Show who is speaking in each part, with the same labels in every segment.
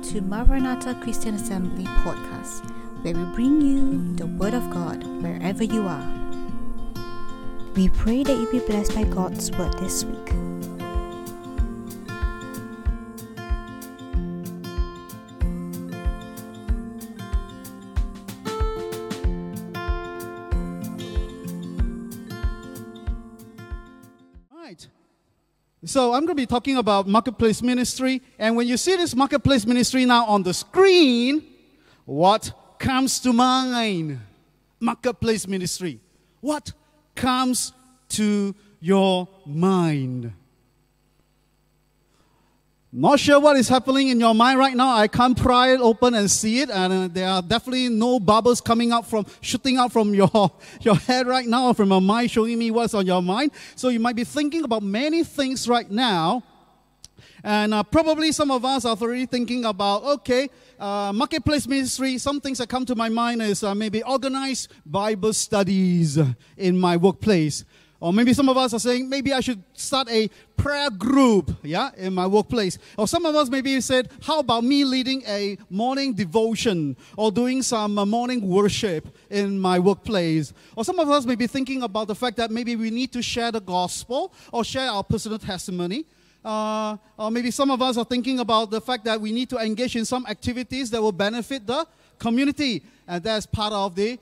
Speaker 1: To Maranatha Christian Assembly podcast, where we bring you the Word of God wherever you are. We pray that you be blessed by God's Word this week.
Speaker 2: So I'm going to be talking about marketplace ministry. And when you see this marketplace ministry now on the screen, what comes to mind? Marketplace ministry. What comes to your mind? Not sure what is happening in your mind right now. I can't pry it open and see it, and uh, there are definitely no bubbles coming out from shooting out from your your head right now, from your mind, showing me what's on your mind. So you might be thinking about many things right now, and uh, probably some of us are already thinking about okay, uh, marketplace ministry. Some things that come to my mind is uh, maybe organized Bible studies in my workplace. Or maybe some of us are saying, maybe I should start a prayer group, yeah, in my workplace. Or some of us maybe said, how about me leading a morning devotion or doing some uh, morning worship in my workplace? Or some of us may be thinking about the fact that maybe we need to share the gospel or share our personal testimony. Uh, or maybe some of us are thinking about the fact that we need to engage in some activities that will benefit the community. And that's part of the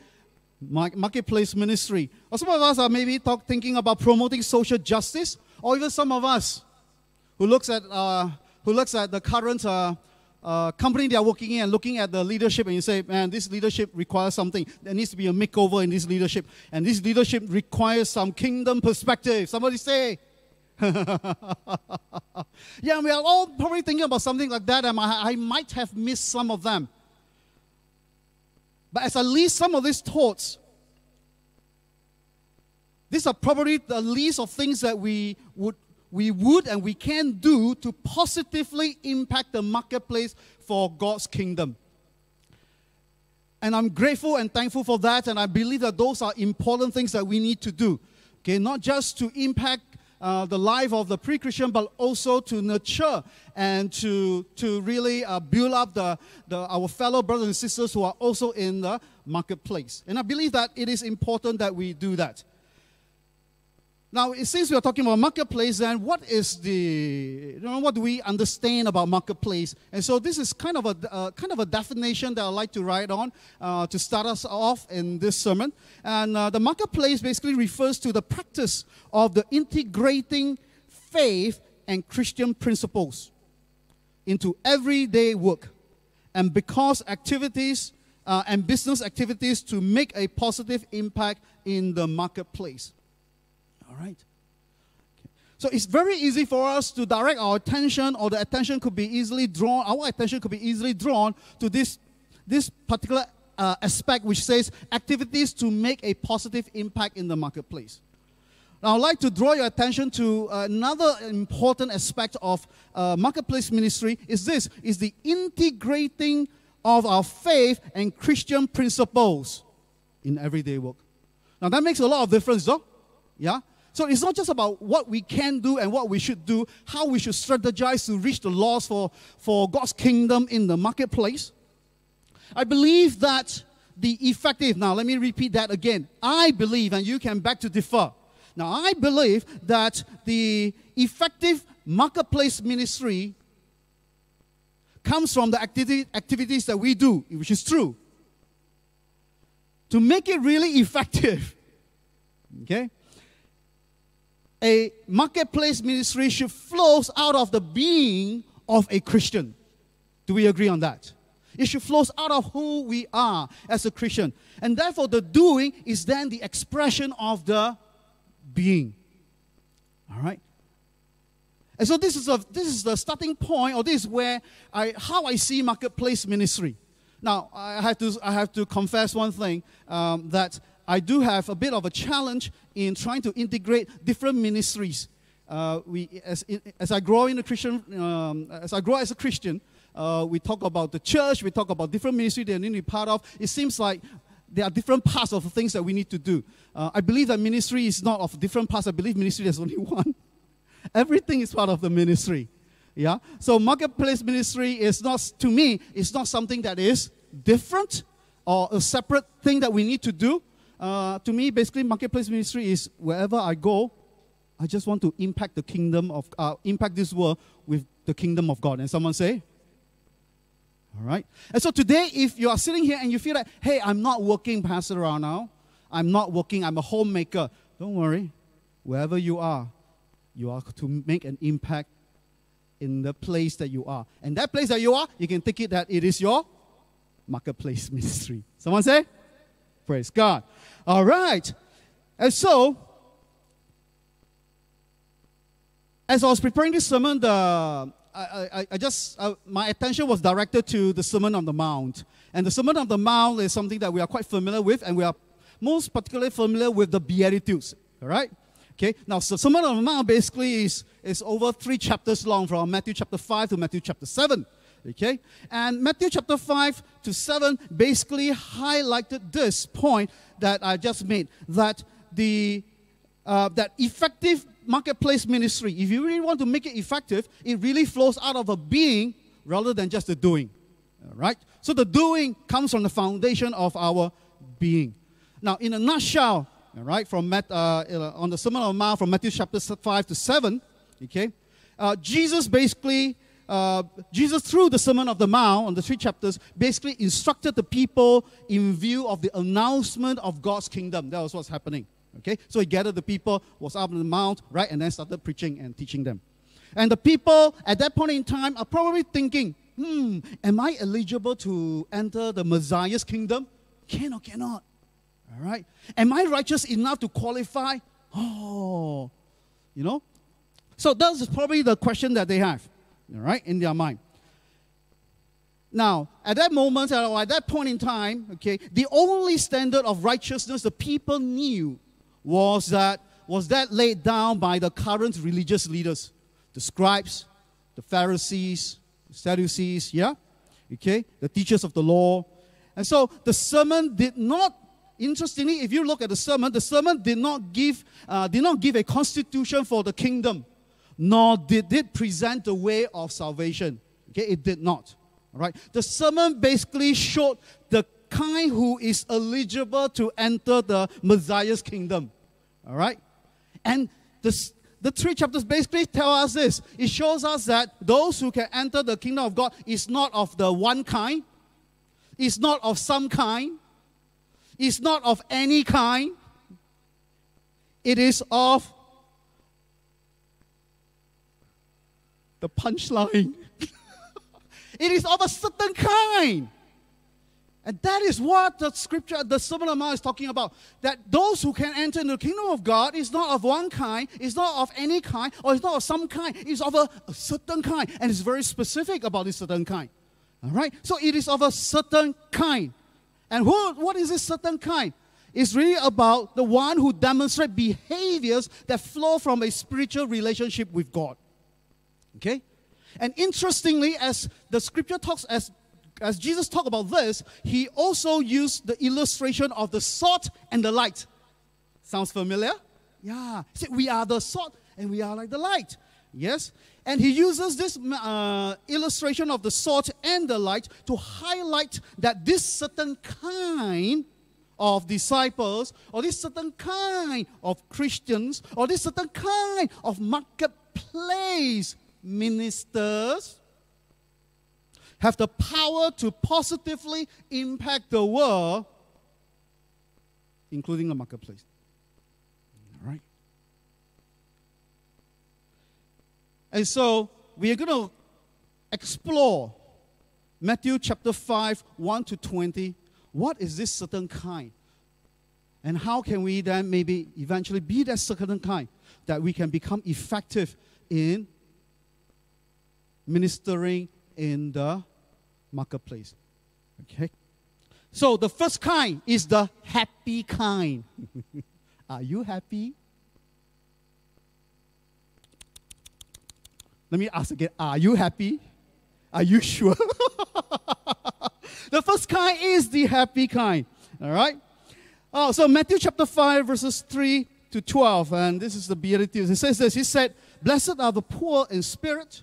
Speaker 2: marketplace ministry. Or some of us are maybe talk, thinking about promoting social justice, or even some of us who looks at uh, who looks at the current uh, uh, company they are working in and looking at the leadership, and you say, man, this leadership requires something. There needs to be a makeover in this leadership, and this leadership requires some kingdom perspective. Somebody say. yeah, we are all probably thinking about something like that, and I, I might have missed some of them. But as I list some of these thoughts, these are probably the list of things that we would, we would and we can do to positively impact the marketplace for God's kingdom. And I'm grateful and thankful for that, and I believe that those are important things that we need to do. Okay, not just to impact uh, the life of the pre-Christian, but also to nurture and to, to really uh, build up the, the, our fellow brothers and sisters who are also in the marketplace. And I believe that it is important that we do that. Now, since we are talking about marketplace, then what is the, you know, what do we understand about marketplace? And so this is kind of a uh, kind of a definition that I'd like to write on uh, to start us off in this sermon. And uh, the marketplace basically refers to the practice of the integrating faith and Christian principles into everyday work, and because activities uh, and business activities to make a positive impact in the marketplace. All right. So it's very easy for us to direct our attention, or the attention could be easily drawn, our attention could be easily drawn to this, this particular uh, aspect which says activities to make a positive impact in the marketplace. Now, I'd like to draw your attention to another important aspect of uh, marketplace ministry is this, is the integrating of our faith and Christian principles in everyday work. Now, that makes a lot of difference, though. Yeah? So it's not just about what we can do and what we should do, how we should strategize to reach the lost for, for God's kingdom in the marketplace. I believe that the effective, now let me repeat that again. I believe, and you can back to differ. Now, I believe that the effective marketplace ministry comes from the activity, activities that we do, which is true. To make it really effective, okay? A marketplace ministry should flow out of the being of a Christian. Do we agree on that? It should flow out of who we are as a Christian. And therefore, the doing is then the expression of the being. All right? And so this is, a, this is the starting point, or this is where I, how I see marketplace ministry. Now, I have to, I have to confess one thing um, that I do have a bit of a challenge in trying to integrate different ministries. Uh, we, as, as I grow in a Christian, um, as I grow as a Christian, uh, we talk about the church, we talk about different ministries that we need to be part of. It seems like there are different parts of things that we need to do. Uh, I believe that ministry is not of different parts. I believe ministry is only one. Everything is part of the ministry. Yeah. So marketplace ministry is not, to me, it's not something that is different or a separate thing that we need to do. Uh, to me, basically, marketplace ministry is wherever I go, I just want to impact the kingdom of, uh, impact this world with the kingdom of God. And someone say, all right. And so today, if you are sitting here and you feel like, hey, I'm not working, Pastor now, I'm not working, I'm a homemaker, don't worry. Wherever you are, you are to make an impact in the place that you are. And that place that you are, you can take it that it is your marketplace ministry. Someone say? Praise God. All right. And so, as I was preparing this sermon, the I, I, I just uh, my attention was directed to the Sermon on the Mount, and the Sermon on the Mount is something that we are quite familiar with, and we are most particularly familiar with the Beatitudes. All right. Okay. Now, so Sermon on the Mount basically is is over three chapters long, from Matthew chapter five to Matthew chapter seven. Okay? And Matthew chapter 5 to 7 basically highlighted this point that I just made that the uh, that effective marketplace ministry, if you really want to make it effective, it really flows out of a being rather than just the doing. All right? So the doing comes from the foundation of our being. Now, in a nutshell, all right, from uh, on the Sermon on the Mount from Matthew chapter 5 to 7, okay, uh, Jesus basically uh, Jesus, through the Sermon of the Mount on the three chapters, basically instructed the people in view of the announcement of God's kingdom. That was what's happening. Okay, so he gathered the people, was up on the mount, right, and then started preaching and teaching them. And the people at that point in time are probably thinking, hmm, am I eligible to enter the Messiah's kingdom? Can or cannot? All right. Am I righteous enough to qualify? Oh, you know? So that's probably the question that they have all right, in their mind. Now, at that moment, or at that point in time, okay, the only standard of righteousness the people knew was that was that laid down by the current religious leaders, the scribes, the Pharisees, the Sadducees, yeah, okay, the teachers of the law, and so the sermon did not. Interestingly, if you look at the sermon, the sermon did not give uh, did not give a constitution for the kingdom nor did it present the way of salvation. Okay, it did not. All right. The sermon basically showed the kind who is eligible to enter the Messiah's kingdom. All right. And the, the three chapters basically tell us this. It shows us that those who can enter the kingdom of God is not of the one kind, it's not of some kind, it's not of any kind. It is of the punchline. it is of a certain kind. And that is what the scripture, the Sermon on is talking about. That those who can enter into the kingdom of God is not of one kind, it's not of any kind, or it's not of some kind, it's of a, a certain kind. And it's very specific about this certain kind. All right? So it is of a certain kind. And who, what is this certain kind? It's really about the one who demonstrates behaviors that flow from a spiritual relationship with God. Okay? And interestingly, as the scripture talks, as, as Jesus talked about this, he also used the illustration of the salt and the light. Sounds familiar? Yeah. See, we are the salt and we are like the light. Yes? And he uses this uh, illustration of the salt and the light to highlight that this certain kind of disciples, or this certain kind of Christians, or this certain kind of marketplace ministers have the power to positively impact the world, including the marketplace. All right? And so we are going to explore Matthew chapter 5, 1 to 20. What is this certain kind? And how can we then maybe eventually be that certain kind that we can become effective in ministering in the marketplace. Okay? So the first kind is the happy kind. Are you happy? Let me ask again Are you happy? Are you sure? the first kind is the happy kind. All right? Oh, so Matthew chapter 5, verses 3 to 12, and this is the Beatitudes. It says this He said, Blessed are the poor in spirit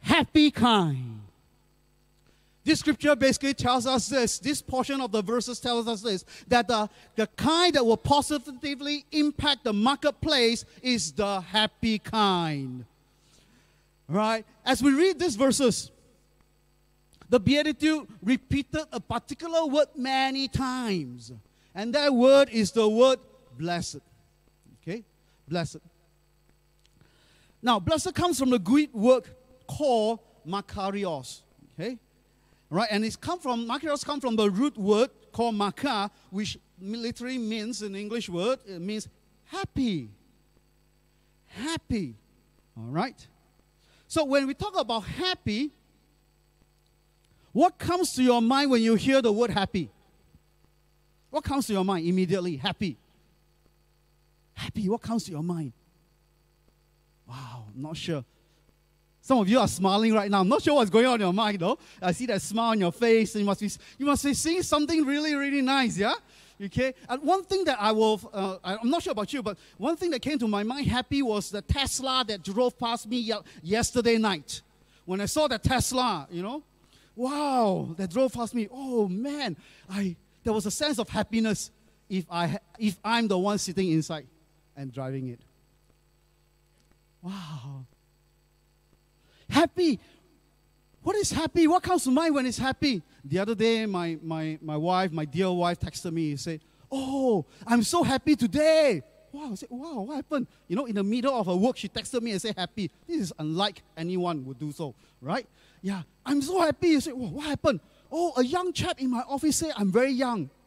Speaker 2: Happy kind. This scripture basically tells us this. This portion of the verses tells us this that the, the kind that will positively impact the marketplace is the happy kind. Right? As we read these verses, the Beatitude repeated a particular word many times. And that word is the word blessed. Okay? Blessed. Now, blessed comes from the Greek word called makarios. Okay? Right? And it's come from, makarios come from the root word called makar, which literally means, an English word, it means happy. Happy. All right? So when we talk about happy, what comes to your mind when you hear the word happy? What comes to your mind immediately? Happy. Happy. What comes to your mind? Wow, not sure. Some of you are smiling right now. I'm not sure what's going on in your mind though. I see that smile on your face. And you must be you must be seeing something really, really nice, yeah? Okay. And one thing that I will, uh, I'm not sure about you, but one thing that came to my mind happy was the Tesla that drove past me yesterday night. When I saw that Tesla, you know, wow, that drove past me. Oh man, I there was a sense of happiness if I if I'm the one sitting inside and driving it. Wow. Happy. What is happy? What comes to mind when it's happy? The other day, my, my, my wife, my dear wife, texted me and said, Oh, I'm so happy today. Wow, I said, wow, what happened? You know, in the middle of her work, she texted me and said, happy. This is unlike anyone would do so, right? Yeah, I'm so happy. I said, wow, what happened? Oh, a young chap in my office said I'm very young.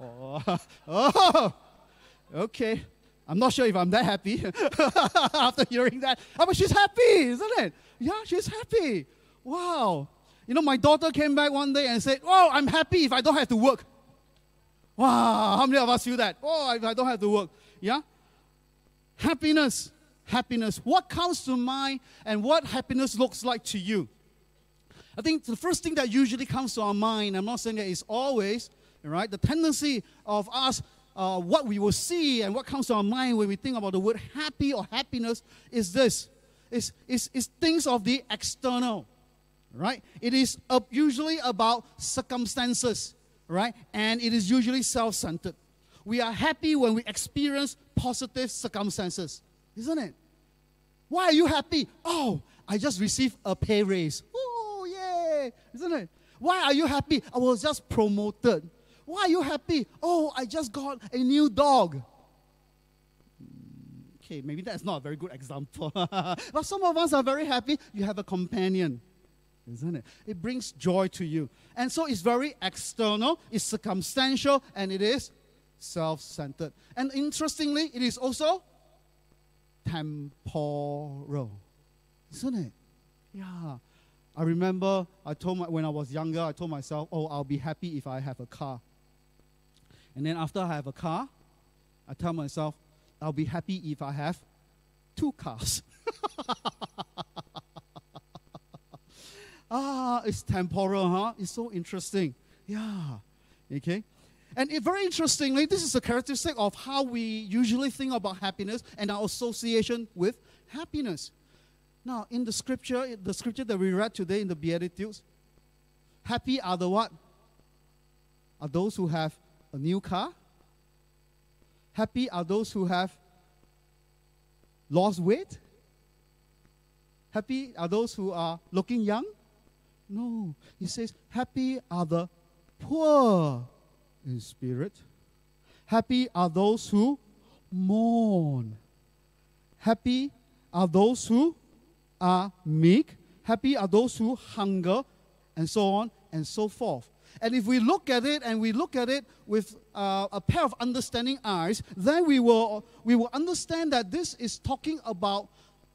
Speaker 2: Oh, oh okay. I'm not sure if I'm that happy after hearing that. Oh, but she's happy, isn't it? Yeah, she's happy. Wow. You know, my daughter came back one day and said, Oh, I'm happy if I don't have to work. Wow, how many of us feel that? Oh, if I don't have to work. Yeah? Happiness. Happiness. What comes to mind and what happiness looks like to you? I think the first thing that usually comes to our mind, I'm not saying that it's always, right? The tendency of us uh, what we will see and what comes to our mind when we think about the word happy or happiness is this. It's, it's, it's things of the external right? It is usually about circumstances right? And it is usually self-centered. We are happy when we experience positive circumstances isn't it? Why are you happy? Oh i just received a pay raise. Oh yeah isn't it? Why are you happy? I was just promoted why are you happy? Oh, I just got a new dog. Okay, maybe that's not a very good example. but some of us are very happy. You have a companion, isn't it? It brings joy to you. And so it's very external, it's circumstantial, and it is self centered. And interestingly, it is also temporal, isn't it? Yeah. I remember I told my, when I was younger, I told myself, oh, I'll be happy if I have a car. And then after I have a car, I tell myself, I'll be happy if I have two cars. ah, it's temporal, huh? It's so interesting. Yeah. Okay. And it, very interestingly, this is a characteristic of how we usually think about happiness and our association with happiness. Now, in the scripture, the scripture that we read today in the Beatitudes, happy are the what? Are those who have a new car. Happy are those who have lost weight. Happy are those who are looking young? No. He says, Happy are the poor in spirit. Happy are those who mourn. Happy are those who are meek. Happy are those who hunger, and so on and so forth. And if we look at it and we look at it with uh, a pair of understanding eyes, then we will, we will understand that this is talking about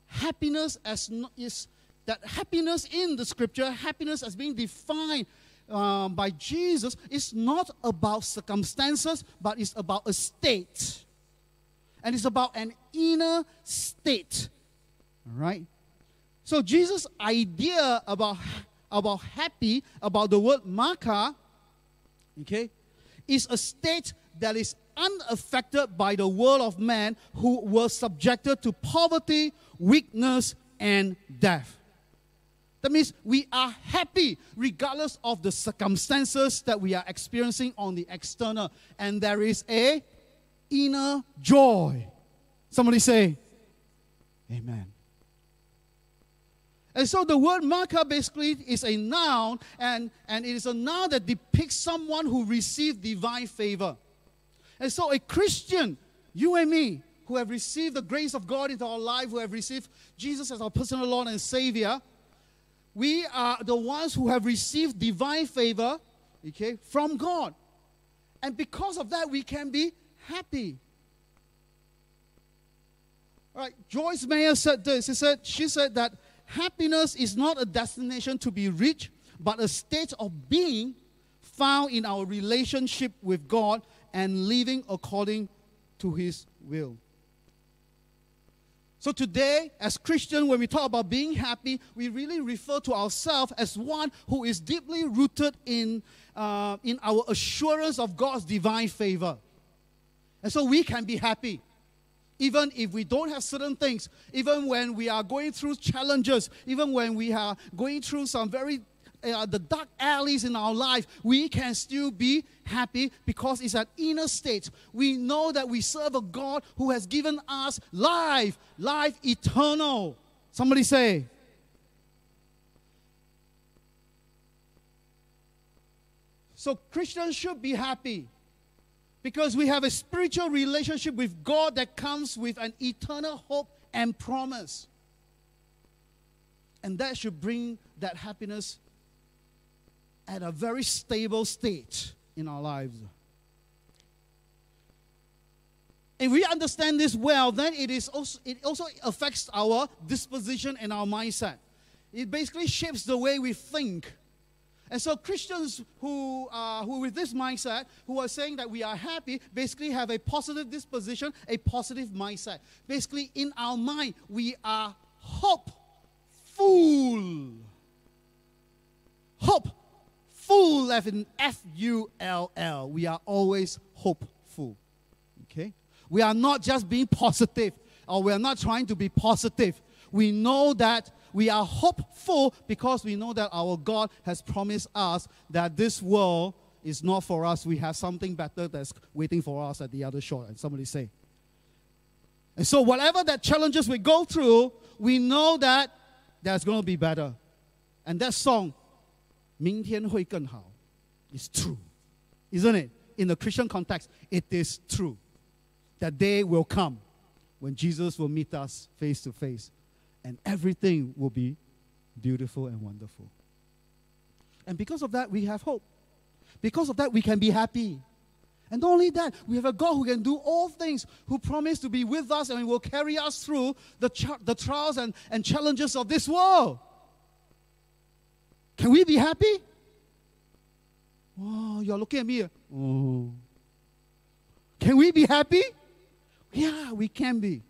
Speaker 2: happiness as is that happiness in the scripture, happiness as being defined um, by Jesus, is not about circumstances, but it's about a state. And it's about an inner state. All right? So Jesus' idea about about happy, about the word maka, okay, is a state that is unaffected by the world of man who were subjected to poverty, weakness, and death. That means we are happy regardless of the circumstances that we are experiencing on the external. And there is a inner joy. Somebody say, Amen. And so the word maka basically is a noun, and, and it is a noun that depicts someone who received divine favor. And so a Christian, you and me, who have received the grace of God into our life, who have received Jesus as our personal Lord and Savior, we are the ones who have received divine favor, okay, from God. And because of that, we can be happy. All right, Joyce Meyer said this. She said, she said that happiness is not a destination to be reached, but a state of being found in our relationship with God and living according to His will. So today, as Christians, when we talk about being happy, we really refer to ourselves as one who is deeply rooted in, uh, in our assurance of God's divine favor. And so we can be happy even if we don't have certain things, even when we are going through challenges, even when we are going through some very uh, the dark alleys in our life, we can still be happy because it's an inner state. We know that we serve a God who has given us life, life eternal. Somebody say, So Christians should be happy. Because we have a spiritual relationship with God that comes with an eternal hope and promise. And that should bring that happiness at a very stable state in our lives. If we understand this well, then it, is also, it also affects our disposition and our mindset. It basically shapes the way we think and so Christians who, uh, who with this mindset, who are saying that we are happy, basically have a positive disposition, a positive mindset. Basically, in our mind, we are hopeful. Hopeful, as in F-U-L-L. We are always hopeful. Okay? We are not just being positive, or we are not trying to be positive We know that we are hopeful because we know that our God has promised us that this world is not for us. We have something better that's waiting for us at the other shore. And somebody say. And so, whatever that challenges we go through, we know that there's going to be better. And that song, 明天会更好, is true. Isn't it? In the Christian context, it is true. That day will come when Jesus will meet us face to face and everything will be beautiful and wonderful. And because of that, we have hope. Because of that, we can be happy. And not only that, we have a God who can do all things, who promised to be with us and will carry us through the, the trials and, and challenges of this world. Can we be happy? Oh, you're looking at me. Oh. Can we be happy? Yeah, we can be.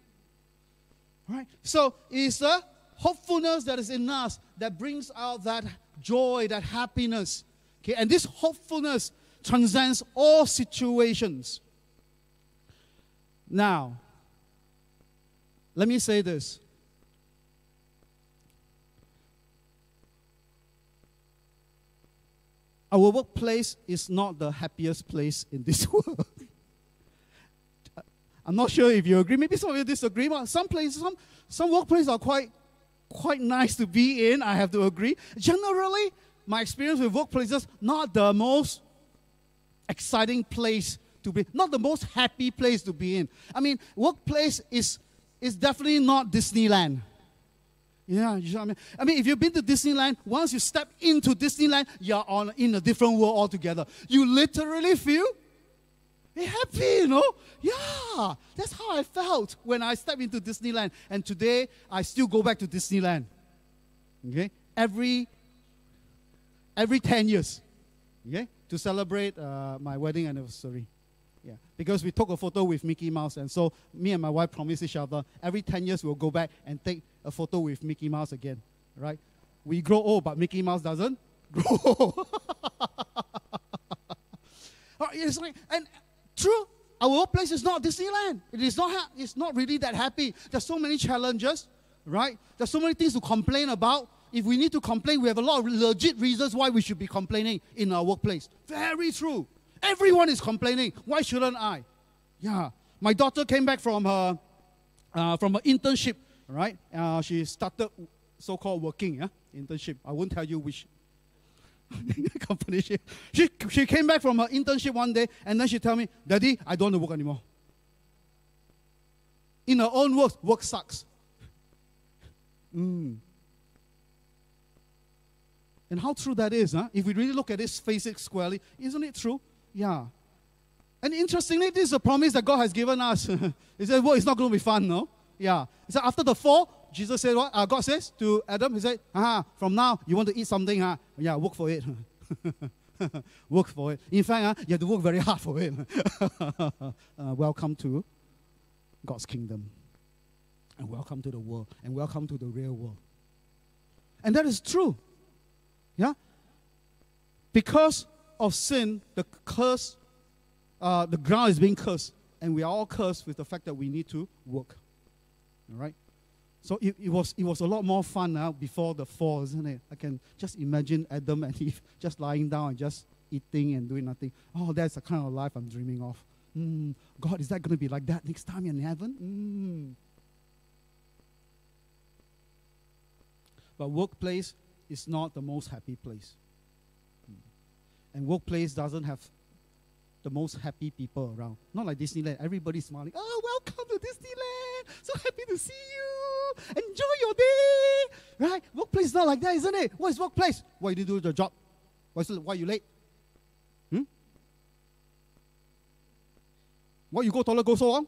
Speaker 2: Right? So it's the hopefulness that is in us that brings out that joy, that happiness. Okay, and this hopefulness transcends all situations. Now, let me say this. Our workplace is not the happiest place in this world. I'm not sure if you agree. Maybe some of you disagree. But some places, some, some workplaces are quite, quite nice to be in, I have to agree. Generally, my experience with workplaces, not the most exciting place to be, not the most happy place to be in. I mean, workplace is, is definitely not Disneyland. Yeah, you know what I mean? I mean, if you've been to Disneyland, once you step into Disneyland, you're on in a different world altogether. You literally feel happy, you know? Yeah, that's how I felt when I stepped into Disneyland. And today, I still go back to Disneyland. Okay? Every, every 10 years. Okay? To celebrate uh, my wedding anniversary. Yeah, because we took a photo with Mickey Mouse, and so me and my wife promised each other every 10 years we'll go back and take a photo with Mickey Mouse again, right? We grow old, but Mickey Mouse doesn't grow. it's like, and true, our workplace is not Disneyland. It is not, ha- it's not really that happy. There's so many challenges, right? There's so many things to complain about. If we need to complain, we have a lot of legit reasons why we should be complaining in our workplace. Very true. Everyone is complaining. Why shouldn't I? Yeah. My daughter came back from her, uh, from her internship, right? Uh, she started so-called working, yeah? internship. I won't tell you which company she, she, she came back from her internship one day and then she tell me, Daddy, I don't want to work anymore. In her own words, work sucks. Mm. And how true that is, huh? If we really look at this, face it squarely, isn't it true? Yeah. And interestingly, this is a promise that God has given us. he said, well, it's not going to be fun, no? Yeah. He said, after the fall, Jesus said what? Uh, God says to Adam, he said, from now, you want to eat something, huh? Yeah, work for it. work for it. In fact, uh, you have to work very hard for it. uh, welcome to God's kingdom. And welcome to the world. And welcome to the real world. And that is true. Yeah? Because of sin, the curse, uh, the ground is being cursed. And we are all cursed with the fact that we need to work. All right? So it, it, was, it was a lot more fun now before the fall, isn't it? I can just imagine Adam and Eve just lying down and just eating and doing nothing. Oh, that's the kind of life I'm dreaming of. Mm, God, is that going to be like that next time in heaven? Mm. But workplace is not the most happy place. Mm. And workplace doesn't have the most happy people around. Not like Disneyland. Everybody's smiling. Oh, welcome to Disneyland. So happy to see you. Enjoy your day. Right? Workplace is not like that, isn't it? What is workplace? Why you do the job? Why, why you late? Hmm? Why you go toilet go so long?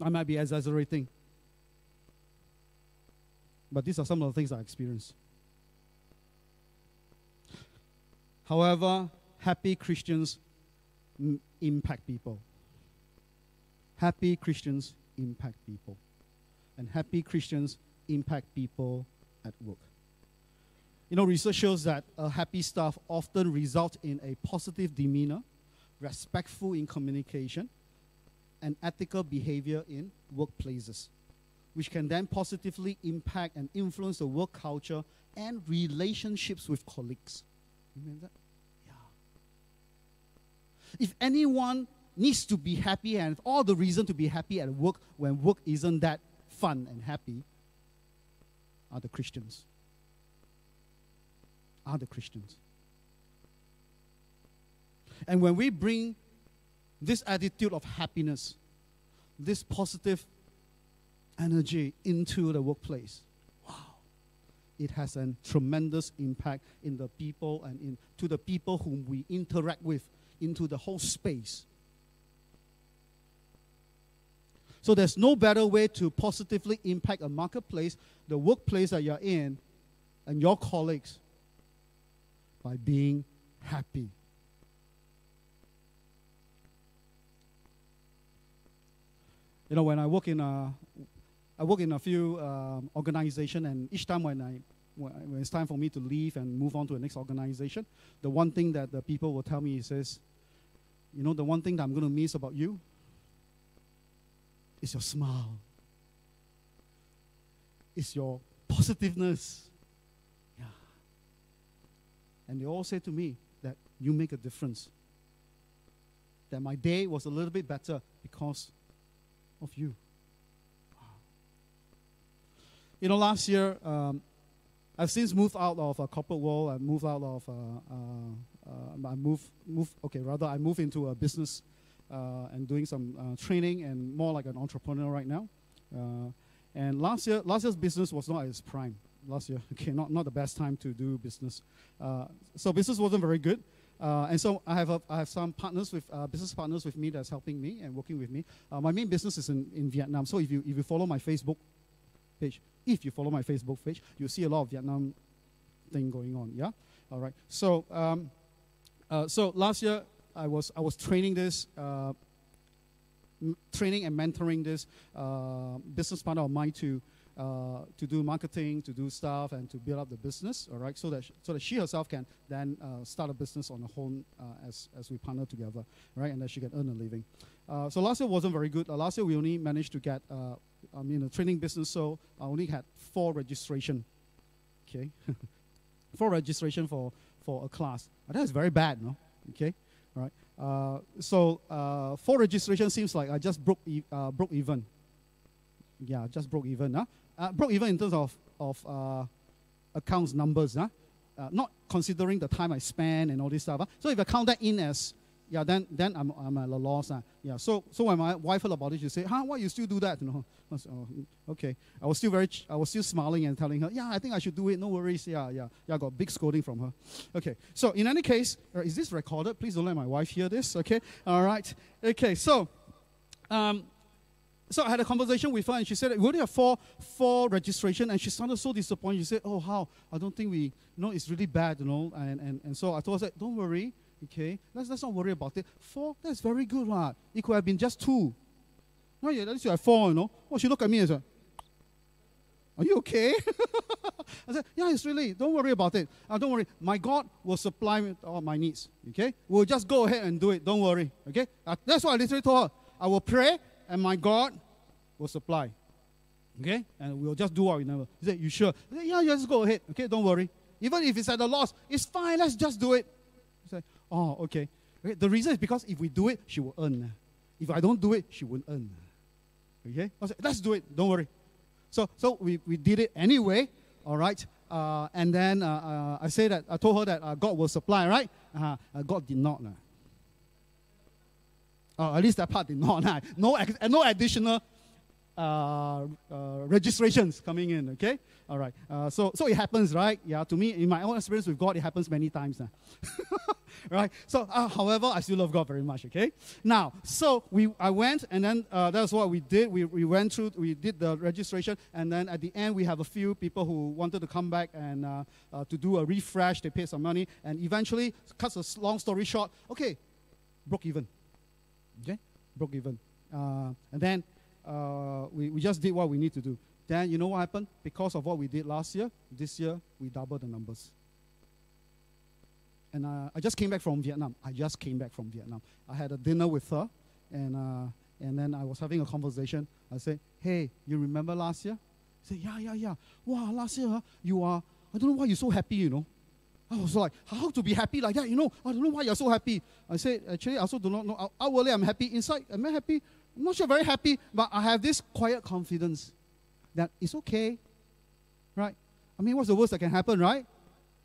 Speaker 2: I might be exaggerating. But these are some of the things I experienced. However, happy Christians impact people. Happy Christians impact people. And happy Christians impact people at work. You know, research shows that a happy staff often result in a positive demeanor, respectful in communication, and ethical behavior in workplaces, which can then positively impact and influence the work culture and relationships with colleagues. Remember that? Yeah. If anyone needs to be happy and all the reason to be happy at work when work isn't that fun and happy are the Christians. Are the Christians. And when we bring this attitude of happiness, this positive energy into the workplace, it has a tremendous impact in the people and in, to the people whom we interact with, into the whole space. So there's no better way to positively impact a marketplace, the workplace that you're in, and your colleagues by being happy. You know, when I work in a I work in a few um, organizations, and each time when I when it's time for me to leave and move on to the next organization, the one thing that the people will tell me is, says, you know, the one thing that I'm going to miss about you is your smile. It's your positiveness. Yeah. And they all say to me that you make a difference. That my day was a little bit better because of you. You know, last year, um, I've since moved out of a corporate world. I moved out of, uh, uh, uh, I moved, moved, okay, rather, I moved into a business uh, and doing some training and more like an entrepreneur right now. And last year, last year's business was not its prime. Last year, okay, not, not the best time to do business. So business wasn't very good. Uh, and so I have, a, I have some partners with uh, business partners with me that's helping me and working with me. Uh, my main business is in, in Vietnam. So if you if you follow my Facebook page, if you follow my Facebook page, you'll see a lot of Vietnam thing going on. Yeah, all right. So um, uh, so last year I was I was training this. Uh, training and mentoring this uh, business partner of mine to uh, to do marketing, to do stuff, and to build up the business. All right, so that sh- so that she herself can then uh, start a business on her own uh, as as we partner together, right, and that she can earn a living. Uh, so last year wasn't very good. Uh, last year we only managed to get, uh, I mean, a training business. So I only had four registration. Okay, four registration for for a class. That is very bad, no? Okay, all right. Uh, so uh, four registration seems like I just broke e- uh, broke even. Yeah, just broke even. Huh? Uh, broke even in terms of of uh, accounts numbers. Huh? Uh, not considering the time I spend and all this stuff. Huh? So if I count that in as yeah, then then I'm I'm at a loss. Huh? Yeah. So so when my wife heard about it, she said, "Huh, why you still do that?" You know. I said, oh, okay. I was still very I was still smiling and telling her, "Yeah, I think I should do it. No worries. Yeah, yeah, yeah." I got big scolding from her. Okay. So in any case, uh, is this recorded? Please don't let my wife hear this. Okay. All right. Okay. So. Um, so I had a conversation with her, and she said we only have four four registration, and she sounded so disappointed. She said, "Oh, how? I don't think we, know, it's really bad, you know." And and, and so I told her, "Don't worry, okay. Let's let's not worry about it. Four, that's very good, right? It could have been just two. No, yeah, at least you have four, you know." Oh, she looked at me and said, "Are you okay?" I said, "Yeah, it's really. Don't worry about it. Uh, don't worry. My God will supply all my needs. Okay, we'll just go ahead and do it. Don't worry. Okay, uh, that's what I literally told her. I will pray." and my God will supply. Okay? And we'll just do what we never. He said, You sure? I said, yeah, yeah, just go ahead. Okay, don't worry. Even if it's at a loss, it's fine, let's just do it. Oh, okay. okay. The reason is because if we do it, she will earn. If I don't do it, she won't earn. Okay? I said, let's do it, don't worry. So so we, we did it anyway, all right? Uh, and then uh, uh, I say that I told her that uh, God will supply, right? Uh, God did not. Uh. Uh, at least that part did not. No, no additional uh, uh, registrations coming in. Okay, all right. Uh, so, so it happens, right? Yeah. To me, in my own experience with God, it happens many times. Now. right. So, uh, however, I still love God very much. Okay. Now, so we, I went, and then uh, that's what we did. We, we went through, we did the registration, and then at the end, we have a few people who wanted to come back and uh, uh, to do a refresh. They paid some money, and eventually, cuts a long story short. Okay, broke even. Okay, broke even. Uh, and then uh, we, we just did what we need to do. Then you know what happened? Because of what we did last year, this year we doubled the numbers. And uh, I just came back from Vietnam. I just came back from Vietnam. I had a dinner with her, and uh, and then I was having a conversation. I said, "Hey, you remember last year?" She said, "Yeah, yeah, yeah. Wow, last year huh, you are. I don't know why you're so happy. You know." I was like, how to be happy like that? You know, I don't know why you're so happy. I said, actually, I also do not know. Outwardly, I'm happy. Inside, am I happy? I'm not sure very happy, but I have this quiet confidence that it's okay. Right? I mean, what's the worst that can happen, right?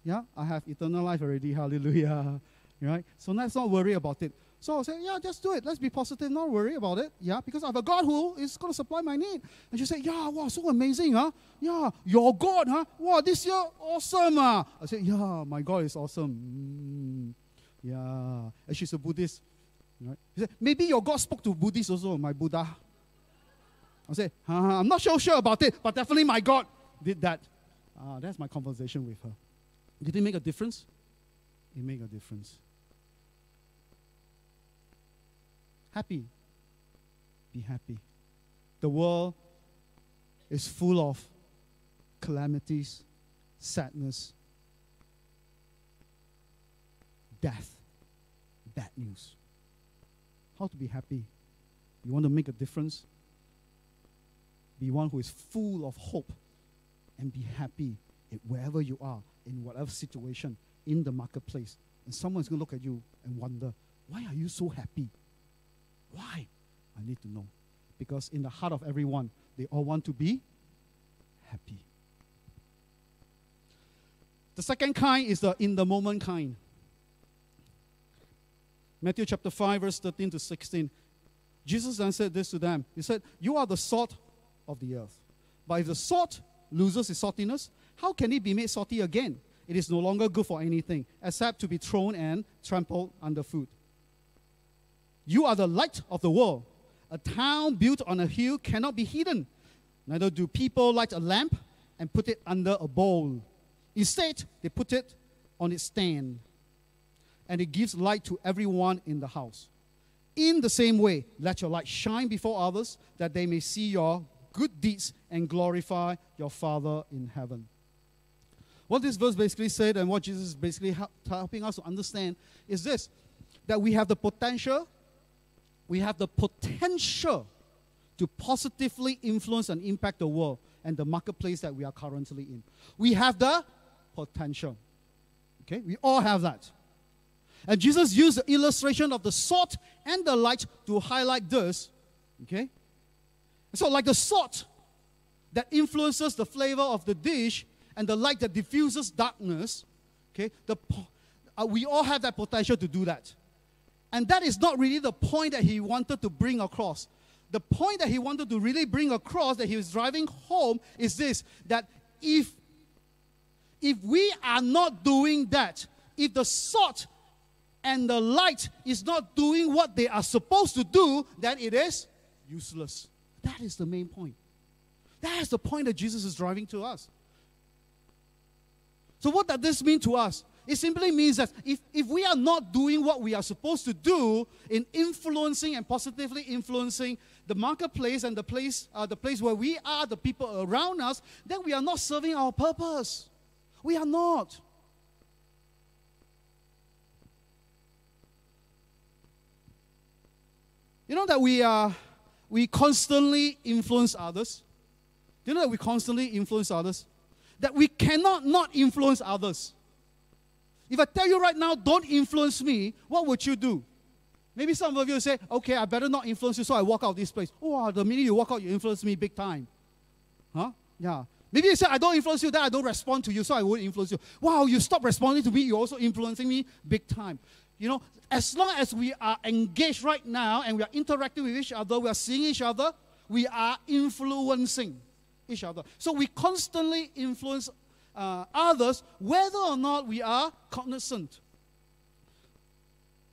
Speaker 2: Yeah, I have eternal life already. Hallelujah. Right? So let's not worry about it. So I said, yeah, just do it. Let's be positive, not worry about it. Yeah, because I have a God who is going to supply my need. And she said, yeah, wow, so amazing, huh? Yeah, your God, huh? Wow, this year, awesome, huh? I said, yeah, my God is awesome. Mm, yeah. And she's a Buddhist. Right? He said, maybe your God spoke to Buddhists also, my Buddha. I said, uh, I'm not so sure about it, but definitely my God did that. Ah, that's my conversation with her. Did it make a difference? It made a difference. Happy. Be happy. The world is full of calamities, sadness, death, bad news. How to be happy? You want to make a difference? Be one who is full of hope and be happy wherever you are, in whatever situation, in the marketplace. And someone's going to look at you and wonder, why are you so happy? Why? I need to know. Because in the heart of everyone, they all want to be happy. The second kind is the in the moment kind. Matthew chapter 5, verse 13 to 16. Jesus then said this to them. He said, You are the salt of the earth. But if the salt loses its saltiness, how can it be made salty again? It is no longer good for anything except to be thrown and trampled underfoot. You are the light of the world. A town built on a hill cannot be hidden. Neither do people light a lamp and put it under a bowl. Instead, they put it on its stand, and it gives light to everyone in the house. In the same way, let your light shine before others, that they may see your good deeds and glorify your Father in heaven. What this verse basically said, and what Jesus is basically helping us to understand, is this that we have the potential, we have the potential to positively influence and impact the world and the marketplace that we are currently in. We have the potential. Okay, we all have that. And Jesus used the illustration of the salt and the light to highlight this. Okay? So, like the salt that influences the flavor of the dish and the light that diffuses darkness, okay, the, uh, we all have that potential to do that. And that is not really the point that he wanted to bring across. The point that he wanted to really bring across that he was driving home is this that if if we are not doing that, if the salt and the light is not doing what they are supposed to do, then it is useless. That is the main point. That is the point that Jesus is driving to us. So, what does this mean to us? It simply means that if, if we are not doing what we are supposed to do in influencing and positively influencing the marketplace and the place, uh, the place where we are, the people around us, then we are not serving our purpose. We are not. You know that we are we constantly influence others. Do you know that we constantly influence others? That we cannot not influence others. If I tell you right now, don't influence me, what would you do? Maybe some of you say, okay, I better not influence you, so I walk out of this place. Oh, ah, the minute you walk out, you influence me big time. Huh? Yeah. Maybe you say, I don't influence you, then I don't respond to you, so I won't influence you. Wow, you stop responding to me, you're also influencing me big time. You know, as long as we are engaged right now and we are interacting with each other, we are seeing each other, we are influencing each other. So we constantly influence uh, others, whether or not we are cognizant.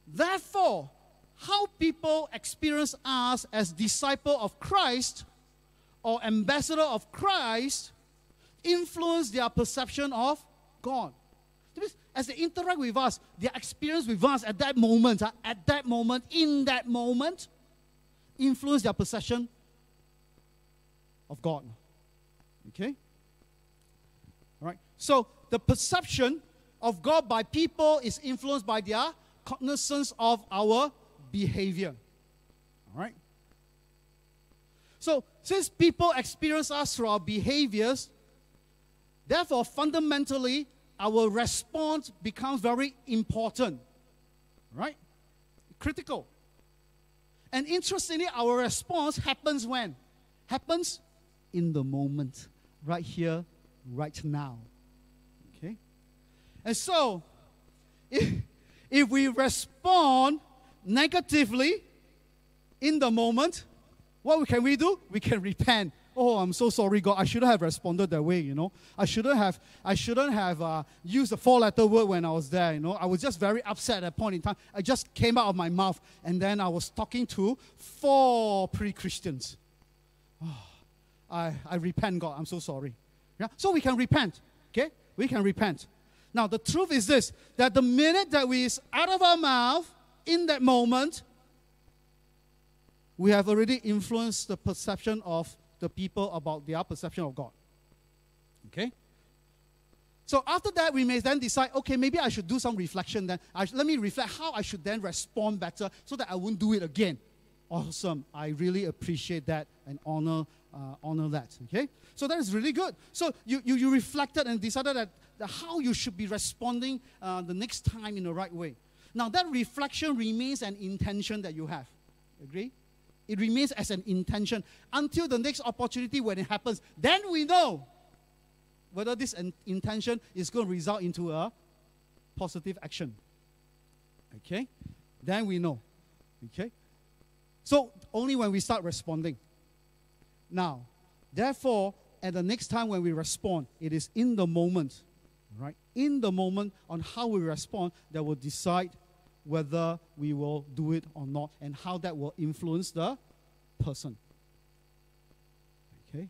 Speaker 2: Therefore, how people experience us as disciple of Christ or ambassador of Christ influence their perception of God. As they interact with us, their experience with us at that moment, uh, at that moment, in that moment, influence their perception of God. Okay? All right. So the perception of God by people is influenced by their cognizance of our behavior. All right. So since people experience us through our behaviors, Therefore, fundamentally, our response becomes very important, right? Critical. And interestingly, our response happens when? Happens in the moment, right here, right now. Okay? And so, if, if we respond negatively in the moment, what can we do? We can repent oh i'm so sorry god. I shouldn't have responded that way you know. I shouldn't have i shouldn't have uh, used a four letter word when i was there you know. I was just very upset at that point in time. I just came out of my mouth and then i was talking to four pre-christians. Oh, I, I repent god. I'm so sorry. Yeah? So we can repent okay? We can repent. Now the truth is this that the minute that we is out of our mouth in that moment we have already influenced the perception of the people about their perception of God. Okay? So after that, we may then decide, okay, maybe I should do some reflection then. I, let me reflect how I should then respond better so that I won't do it again. Awesome. I really appreciate that and honor, uh, honor that. Okay? So that is really good. So you, you, you reflected and decided that, that how you should be responding uh, the next time in the right way. Now, that reflection remains an intention that you have. Agree? It remains as an intention until the next opportunity when it happens. Then we know whether this in- intention is going to result into a positive action. Okay? Then we know. Okay? So only when we start responding. Now, therefore, at the next time when we respond, it is in the moment, right? In the moment on how we respond that will decide whether we will do it or not and how that will influence the person. Okay?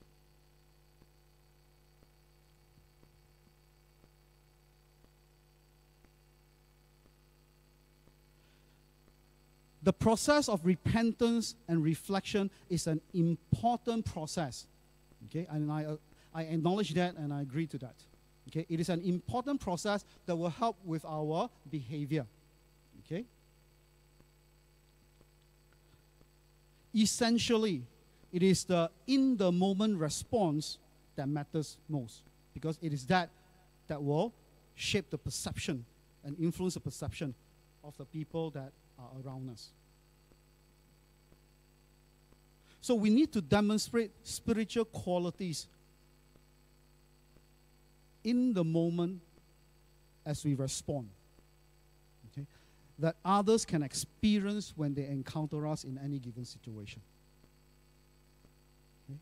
Speaker 2: The process of repentance and reflection is an important process. Okay, and I, uh, I acknowledge that and I agree to that. Okay, it is an important process that will help with our behavior. Okay? Essentially, it is the in the moment response that matters most because it is that that will shape the perception and influence the perception of the people that are around us. So we need to demonstrate spiritual qualities in the moment as we respond. That others can experience when they encounter us in any given situation. Okay?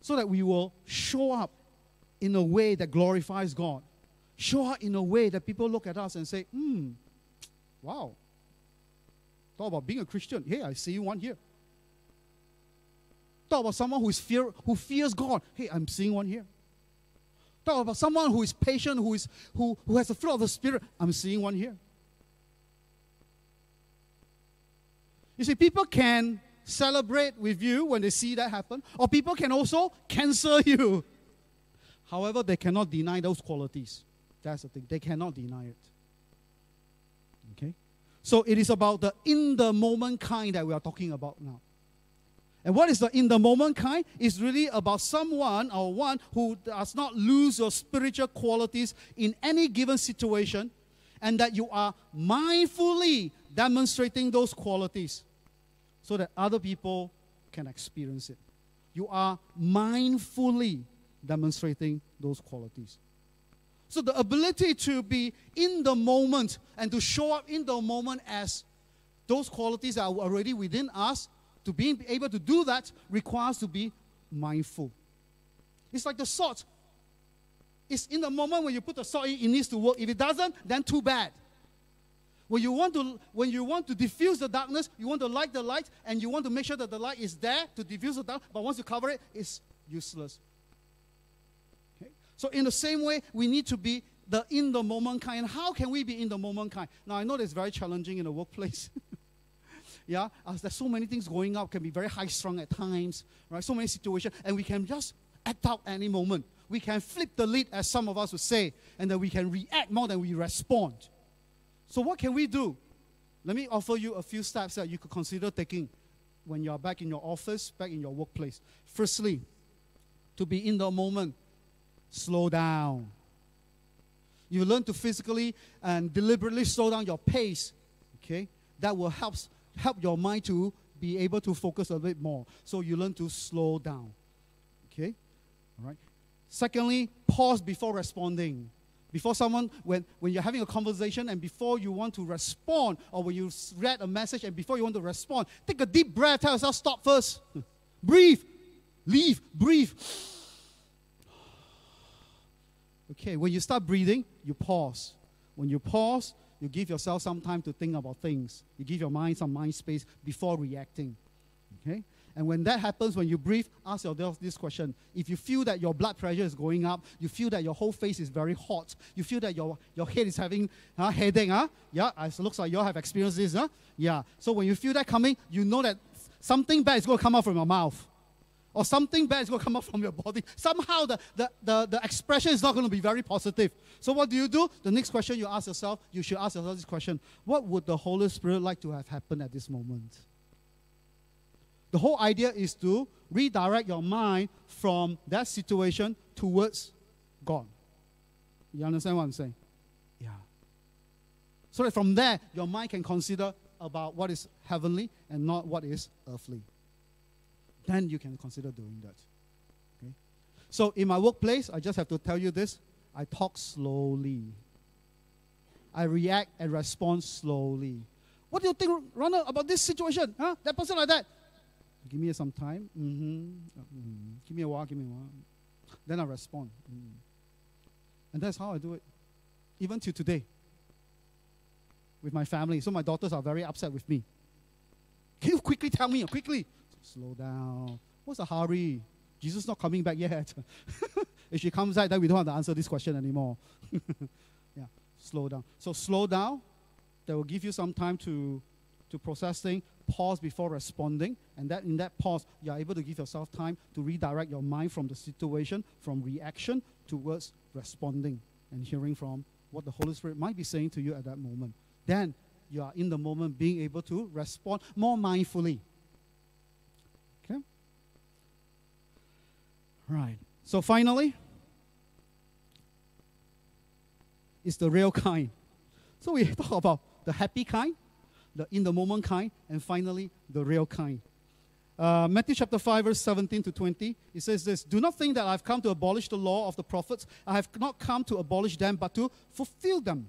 Speaker 2: So that we will show up in a way that glorifies God. Show up in a way that people look at us and say, hmm, wow. Talk about being a Christian. Hey, I see one here. Talk about someone who is fear who fears God. Hey, I'm seeing one here. Talk about someone who is patient, who is who, who has the fruit of the Spirit. I'm seeing one here. You see, people can celebrate with you when they see that happen, or people can also cancel you. However, they cannot deny those qualities. That's the thing. They cannot deny it. Okay? So it is about the in the moment kind that we are talking about now. And what is the in the moment kind? Is really about someone or one who does not lose your spiritual qualities in any given situation and that you are mindfully demonstrating those qualities so that other people can experience it. You are mindfully demonstrating those qualities. So the ability to be in the moment and to show up in the moment as those qualities are already within us, to be able to do that requires to be mindful. It's like the salt. It's in the moment when you put the salt in, it needs to work. If it doesn't, then too bad. When you want to when you want to diffuse the darkness, you want to light the light, and you want to make sure that the light is there to diffuse the dark. But once you cover it, it's useless. Okay? So in the same way, we need to be the in the moment kind. How can we be in the moment kind? Now I know it's very challenging in the workplace. yeah, as there's so many things going up, can be very high strung at times, right? So many situations, and we can just act out any moment. We can flip the lid, as some of us would say, and then we can react more than we respond. So, what can we do? Let me offer you a few steps that you could consider taking when you're back in your office, back in your workplace. Firstly, to be in the moment, slow down. You learn to physically and deliberately slow down your pace. Okay? That will help, help your mind to be able to focus a bit more. So you learn to slow down. Okay? All right. Secondly, pause before responding. Before someone, when, when you're having a conversation and before you want to respond, or when you read a message and before you want to respond, take a deep breath, tell yourself, stop first. breathe. Leave. Breathe. Okay, when you start breathing, you pause. When you pause, you give yourself some time to think about things. You give your mind some mind space before reacting. Okay? And when that happens, when you breathe, ask yourself this question. If you feel that your blood pressure is going up, you feel that your whole face is very hot, you feel that your, your head is having uh, headache, huh? yeah, it looks like you all have experienced this, huh? yeah. So when you feel that coming, you know that something bad is going to come out from your mouth. Or something bad is going to come out from your body. Somehow the, the, the, the expression is not going to be very positive. So what do you do? The next question you ask yourself, you should ask yourself this question. What would the Holy Spirit like to have happened at this moment? The whole idea is to redirect your mind from that situation towards God. You understand what I'm saying? Yeah. So that from there, your mind can consider about what is heavenly and not what is earthly. Then you can consider doing that. Okay? So in my workplace, I just have to tell you this I talk slowly. I react and respond slowly. What do you think, Ronald, about this situation? Huh? That person like that. Give me some time. Mm-hmm. Mm-hmm. Give me a while. Give me a while. Then I respond. Mm. And that's how I do it. Even to today. With my family. So my daughters are very upset with me. Can you quickly tell me? Quickly. Slow down. What's the hurry? Jesus not coming back yet. if she comes back, then we don't have to answer this question anymore. yeah, slow down. So slow down. That will give you some time to, to process things. Pause before responding. And that in that pause, you are able to give yourself time to redirect your mind from the situation, from reaction towards responding and hearing from what the Holy Spirit might be saying to you at that moment. Then you are in the moment being able to respond more mindfully. Okay? Right. So finally, it's the real kind. So we talk about the happy kind, the in the moment kind, and finally the real kind. Uh, Matthew chapter 5, verse 17 to 20, it says this Do not think that I've come to abolish the law of the prophets. I have not come to abolish them, but to fulfill them.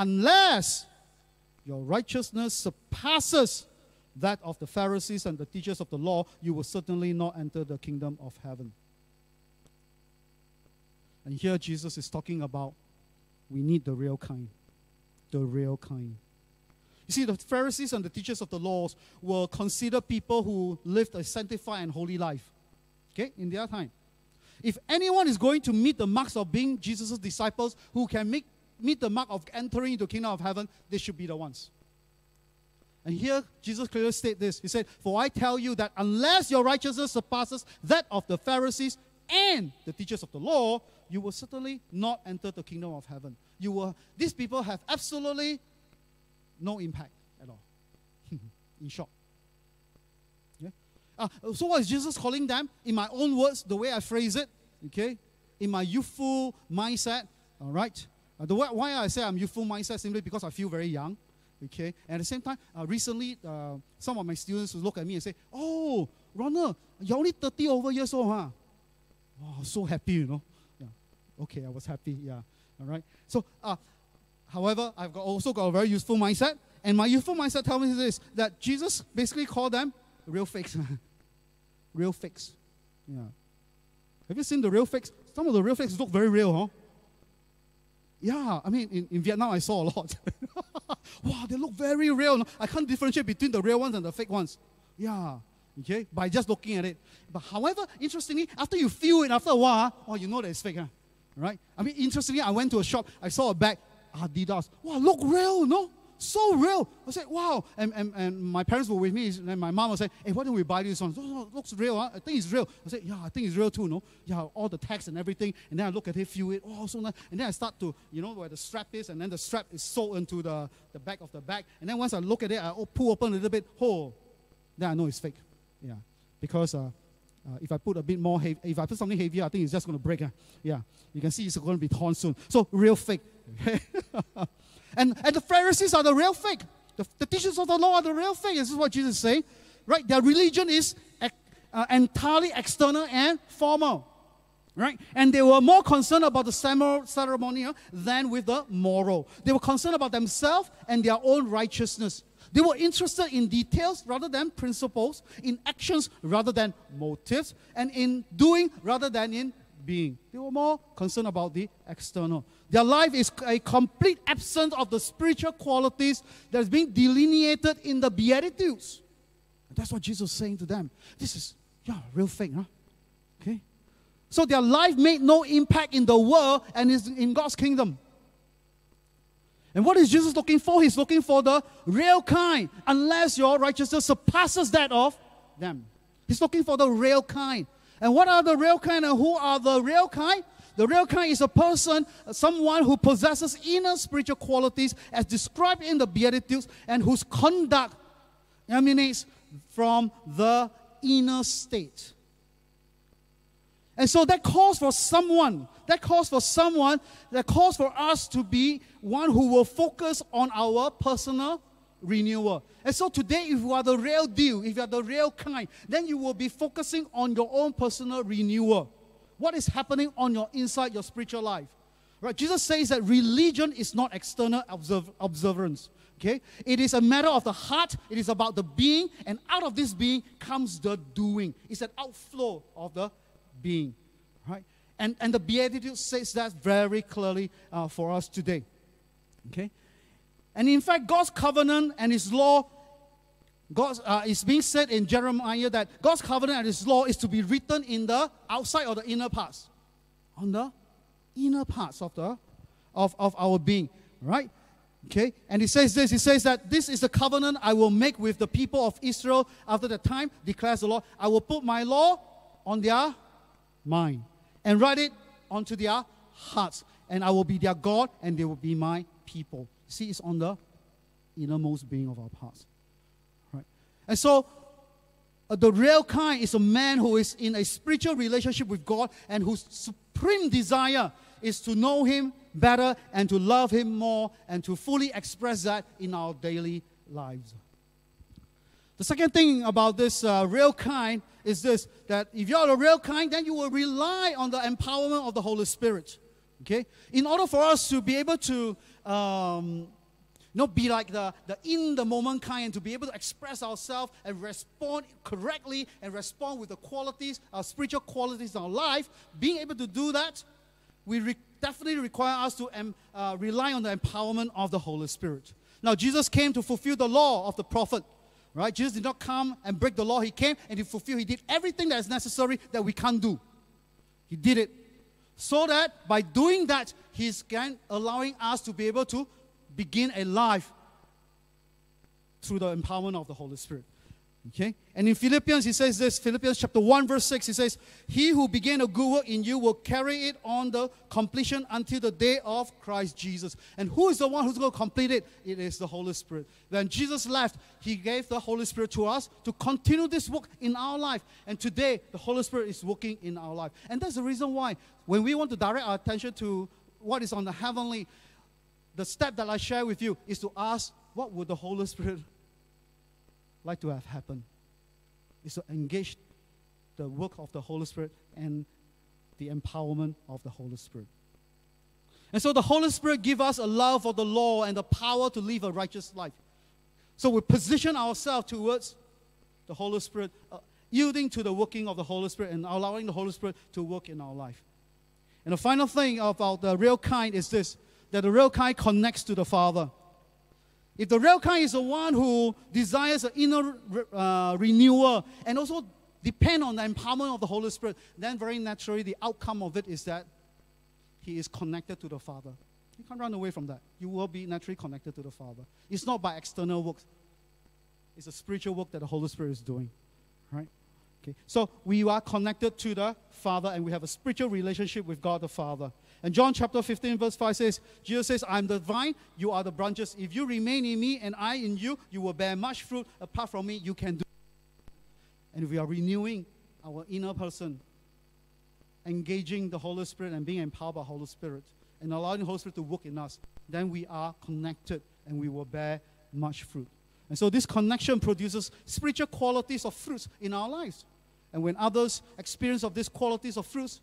Speaker 2: unless your righteousness surpasses that of the Pharisees and the teachers of the law, you will certainly not enter the kingdom of heaven. And here Jesus is talking about we need the real kind. The real kind. You see, the Pharisees and the teachers of the laws were considered people who lived a sanctified and holy life. Okay, in their time. If anyone is going to meet the marks of being Jesus' disciples who can make meet the mark of entering into kingdom of heaven, they should be the ones. And here, Jesus clearly stated this. He said, For I tell you that unless your righteousness surpasses that of the Pharisees and the teachers of the law, you will certainly not enter the kingdom of heaven. You will, these people have absolutely no impact at all. In short. Yeah? Uh, so, what is Jesus calling them? In my own words, the way I phrase it, okay? In my youthful mindset, all right? Uh, the why I say I'm youthful mindset simply because I feel very young. Okay, and at the same time, uh, recently uh, some of my students look at me and say, "Oh, Ronald, you're only 30 over years old, huh?" Oh, so happy, you know. Yeah. Okay, I was happy. Yeah. All right. So, uh, however, I've got also got a very useful mindset, and my youthful mindset tells me this: that Jesus basically called them real fakes. real fakes. Yeah. Have you seen the real fakes? Some of the real fakes look very real, huh? Yeah, I mean, in, in Vietnam, I saw a lot. wow, they look very real. I can't differentiate between the real ones and the fake ones. Yeah, okay, by just looking at it. But however, interestingly, after you feel it, after a while, oh, you know that it's fake, huh? right? I mean, interestingly, I went to a shop, I saw a bag, Adidas. Wow, look real, no? So real. I said, wow. And, and, and my parents were with me, and my mom was saying, hey, why don't we buy this one? Oh, looks real, huh? I think it's real. I said, yeah, I think it's real too, no? Yeah, all the text and everything. And then I look at it, feel it, oh, so nice. And then I start to, you know, where the strap is, and then the strap is sewed into the, the back of the bag. And then once I look at it, I pull open a little bit, oh, then I know it's fake. Yeah, because uh, uh, if I put a bit more if I put something heavier, I think it's just going to break. Yeah, you can see it's going to be torn soon. So real fake. and, and the Pharisees are the real fake. The, the teachers of the law are the real thing. This is what Jesus is saying. Right? Their religion is uh, entirely external and formal. Right? And they were more concerned about the ceremonial than with the moral. They were concerned about themselves and their own righteousness. They were interested in details rather than principles, in actions rather than motives, and in doing rather than in being. They were more concerned about the external. Their life is a complete absence of the spiritual qualities that is being delineated in the Beatitudes. And that's what Jesus is saying to them. This is, yeah, real thing, huh? Okay? So their life made no impact in the world and is in God's kingdom. And what is Jesus looking for? He's looking for the real kind, unless your righteousness surpasses that of them. He's looking for the real kind. And what are the real kind and who are the real kind? The real kind is a person, someone who possesses inner spiritual qualities as described in the Beatitudes and whose conduct emanates from the inner state. And so that calls for someone, that calls for someone, that calls for us to be one who will focus on our personal renewal. And so today, if you are the real deal, if you are the real kind, then you will be focusing on your own personal renewal. What is happening on your inside, your spiritual life? Right? Jesus says that religion is not external observ- observance. Okay? It is a matter of the heart, it is about the being, and out of this being comes the doing. It's an outflow of the being. Right? And, and the Beatitude says that very clearly uh, for us today. Okay? And in fact, God's covenant and His law, God uh, is being said in Jeremiah that God's covenant and His law is to be written in the outside or the inner parts, on the inner parts of the of, of our being, right? Okay, and he says this. He says that this is the covenant I will make with the people of Israel after the time, declares the Lord. I will put my law on their mind and write it onto their hearts, and I will be their God, and they will be my people. See, it's on the innermost being of our parts. Right? And so, uh, the real kind is a man who is in a spiritual relationship with God and whose supreme desire is to know Him better and to love Him more and to fully express that in our daily lives. The second thing about this uh, real kind is this that if you're the real kind, then you will rely on the empowerment of the Holy Spirit. Okay? In order for us to be able to um, not be like the, the in the moment kind and to be able to express ourselves and respond correctly and respond with the qualities, our spiritual qualities in our life, being able to do that, we re- definitely require us to um, uh, rely on the empowerment of the Holy Spirit. Now, Jesus came to fulfill the law of the prophet. Right? Jesus did not come and break the law. He came and he fulfilled. He did everything that is necessary that we can't do. He did it so that by doing that, He's allowing us to be able to begin a life through the empowerment of the Holy Spirit. Okay? And in Philippians, he says this Philippians chapter 1, verse 6, he says, He who began a good work in you will carry it on the completion until the day of Christ Jesus. And who is the one who's going to complete it? It is the Holy Spirit. When Jesus left, he gave the Holy Spirit to us to continue this work in our life. And today, the Holy Spirit is working in our life. And that's the reason why, when we want to direct our attention to what is on the heavenly, the step that I share with you is to ask, what would the Holy Spirit like to have happen is to engage the work of the Holy Spirit and the empowerment of the Holy Spirit. And so the Holy Spirit give us a love for the law and the power to live a righteous life. So we position ourselves towards the Holy Spirit, uh, yielding to the working of the Holy Spirit and allowing the Holy Spirit to work in our life. And the final thing about the real kind is this that the real kind connects to the Father. If the real kind is the one who desires an inner uh, renewal and also depend on the empowerment of the Holy Spirit, then very naturally the outcome of it is that he is connected to the Father. You can't run away from that. You will be naturally connected to the Father. It's not by external works. It's a spiritual work that the Holy Spirit is doing. Right? Okay. So we are connected to the Father and we have a spiritual relationship with God the Father. And John chapter 15, verse 5 says, Jesus says, I'm the vine, you are the branches. If you remain in me and I in you, you will bear much fruit. Apart from me, you can do. And we are renewing our inner person, engaging the Holy Spirit and being empowered by the Holy Spirit, and allowing the Holy Spirit to work in us, then we are connected and we will bear much fruit. And so this connection produces spiritual qualities of fruits in our lives. And when others experience of these qualities of fruits,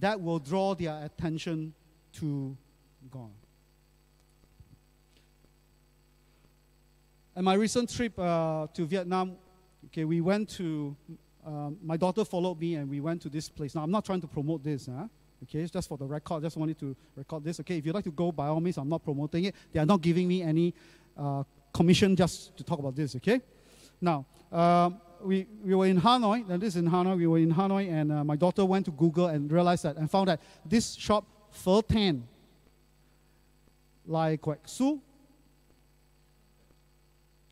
Speaker 2: that will draw their attention to God. And my recent trip uh, to Vietnam, okay, we went to, um, my daughter followed me and we went to this place. Now, I'm not trying to promote this, huh? okay, it's just for the record. just wanted to record this. Okay, if you'd like to go, by all means, I'm not promoting it. They are not giving me any uh, commission just to talk about this, okay? Now, um, we, we were in Hanoi, and this is in Hanoi, we were in Hanoi, and uh, my daughter went to Google and realized that, and found that this shop, Pho Tan, Lai Kwek Su,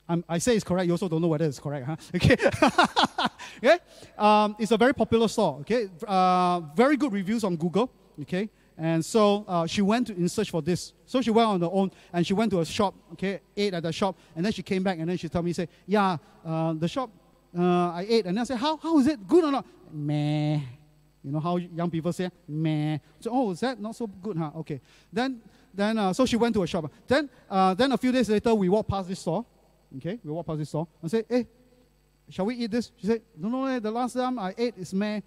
Speaker 2: I'm, i say it's correct, you also don't know whether it's correct, huh? Okay. okay? Um, it's a very popular store, okay? Uh, very good reviews on Google, Okay, and so uh, she went to, in search for this. So she went on her own and she went to a shop, okay, ate at the shop, and then she came back and then she told me, say, yeah, uh, the shop, uh, I ate. And then I said, how, how is it? Good or not? Meh. You know how young people say, meh. So, oh, is that not so good, huh? Okay. Then, then uh, so she went to a shop. Then, uh, then a few days later, we walked past this store. Okay, we walked past this store and say, hey, shall we eat this? She said, no, no, eh, the last time I ate is meh.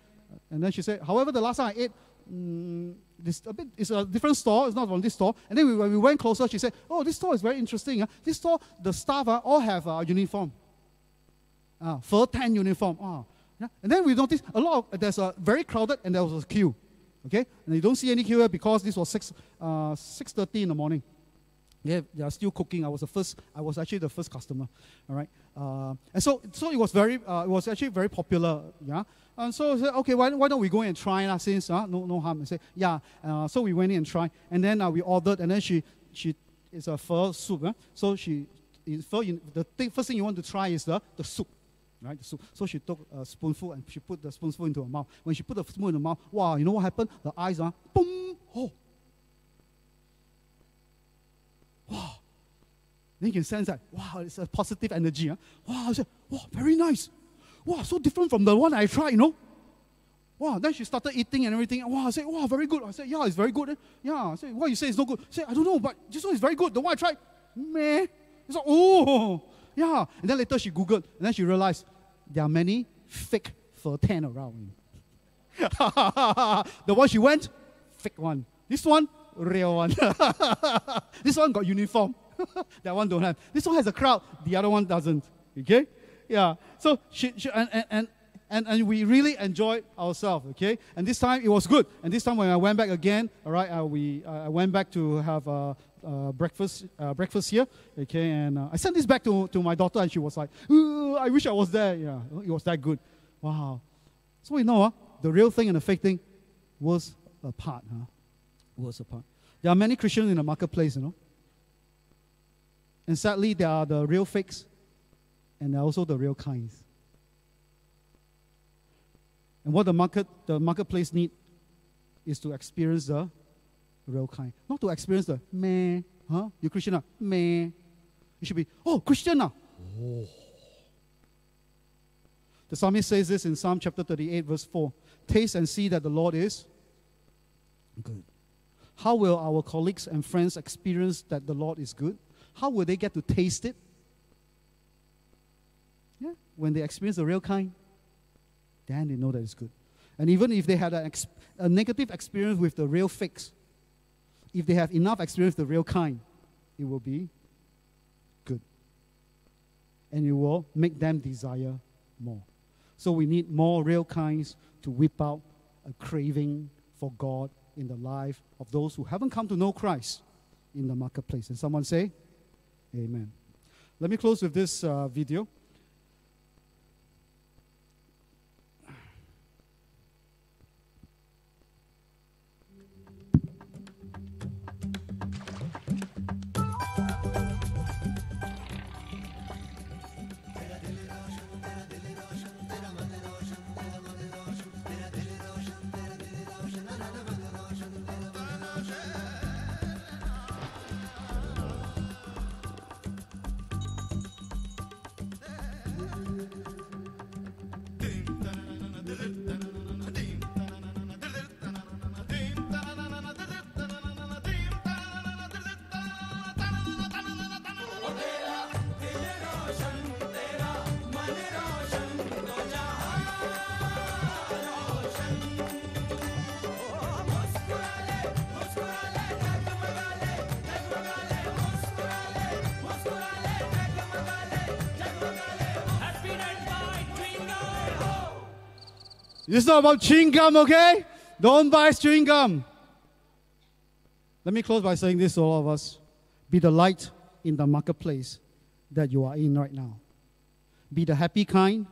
Speaker 2: And then she said, however, the last time I ate, mm, this a bit, it's a different store. It's not from this store. And then we, when we went closer, she said, oh, this store is very interesting. Uh. This store, the staff uh, all have a uniform. Uh, fur tan uniform. Oh, yeah. And then we noticed a lot of, there's a very crowded and there was a queue. Okay? And you don't see any queue because this was 6, uh, 6.30 in the morning. Yeah, they are still cooking. I was the first. I was actually the first customer. All right, uh, and so so it was very. Uh, it was actually very popular. Yeah, and so I said, okay, why, why don't we go and try lah? Since uh, no no harm. I said, yeah. Uh, so we went in and tried, and then uh, we ordered, and then she she it's a pho soup. Uh, so she pho, the thing, first thing you want to try is the the soup right? So, so she took a spoonful and she put the spoonful into her mouth. When she put the spoon in her mouth, wow, you know what happened? The eyes are, boom, oh. Wow. Then you can sense that, wow, it's a positive energy. Huh? Wow, I said, wow, very nice. Wow, so different from the one I tried, you know. Wow, then she started eating and everything. Wow, I said, wow, very good. I said, yeah, it's very good. Eh? Yeah, I said, what you say is no good? I said, I don't know, but this one is very good. The one I tried, meh. It's like, oh, yeah. And then later she Googled, and then she realized there are many fake fur tan around. the one she went, fake one. This one, real one. this one got uniform. that one don't have. This one has a crowd. The other one doesn't. Okay? Yeah. So she, she and, and, and, and and we really enjoyed ourselves. Okay. And this time it was good. And this time when I went back again, all right, uh, we uh, I went back to have uh, uh, breakfast uh, breakfast here. Okay. And uh, I sent this back to, to my daughter, and she was like, "I wish I was there." Yeah. It was that good. Wow. So you know, uh, the real thing and the fake thing was apart. Huh? Was apart. There are many Christians in the marketplace, you know. And sadly, there are the real fakes and there are also the real kinds. And what the market, the marketplace need is to experience the real kind. Not to experience the meh, huh? You Christian, ah? meh. You should be, oh, Christian, ah. Oh. The psalmist says this in Psalm chapter 38, verse 4 Taste and see that the Lord is good. How will our colleagues and friends experience that the Lord is good? How will they get to taste it? Yeah, when they experience the real kind, then they know that it's good. And even if they had a, a negative experience with the real fix, if they have enough experience with the real kind, it will be good. And it will make them desire more. So we need more real kinds to whip out a craving for God in the life of those who haven't come to know Christ in the marketplace. And someone say, Amen. Let me close with this uh, video. It's not about chewing gum, okay? Don't buy chewing gum. Let me close by saying this to all of us be the light in the marketplace that you are in right now. Be the happy kind,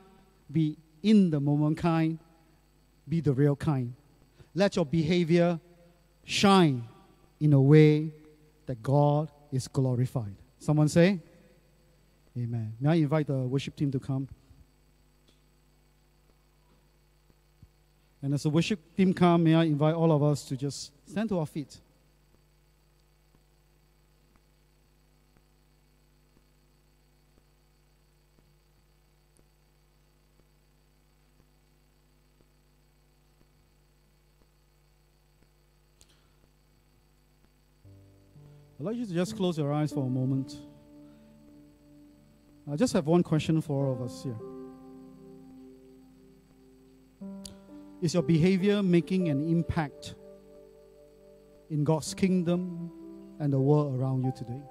Speaker 2: be in the moment kind, be the real kind. Let your behavior shine in a way that God is glorified. Someone say, Amen. May I invite the worship team to come? And as the worship team come, may I invite all of us to just stand to our feet. I'd like you to just close your eyes for a moment. I just have one question for all of us here. Is your behavior making an impact in God's kingdom and the world around you today?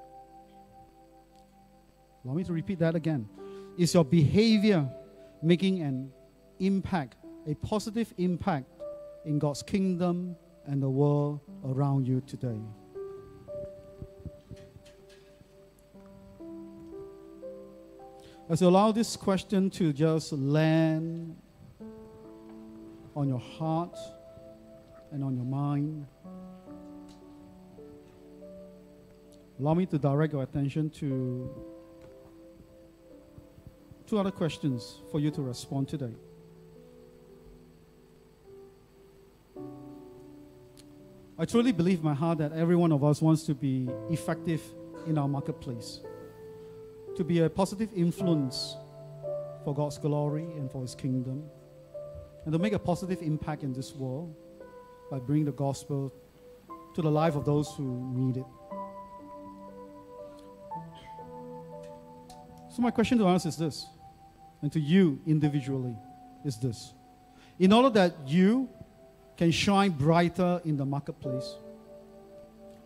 Speaker 2: Allow me to repeat that again. Is your behavior making an impact, a positive impact in God's kingdom and the world around you today? As you allow this question to just land on your heart and on your mind, allow me to direct your attention to two other questions for you to respond today. I truly believe in my heart that every one of us wants to be effective in our marketplace to be a positive influence for God's glory and for His kingdom, and to make a positive impact in this world by bringing the gospel to the life of those who need it. So, my question to us is this, and to you individually is this. In order that you can shine brighter in the marketplace,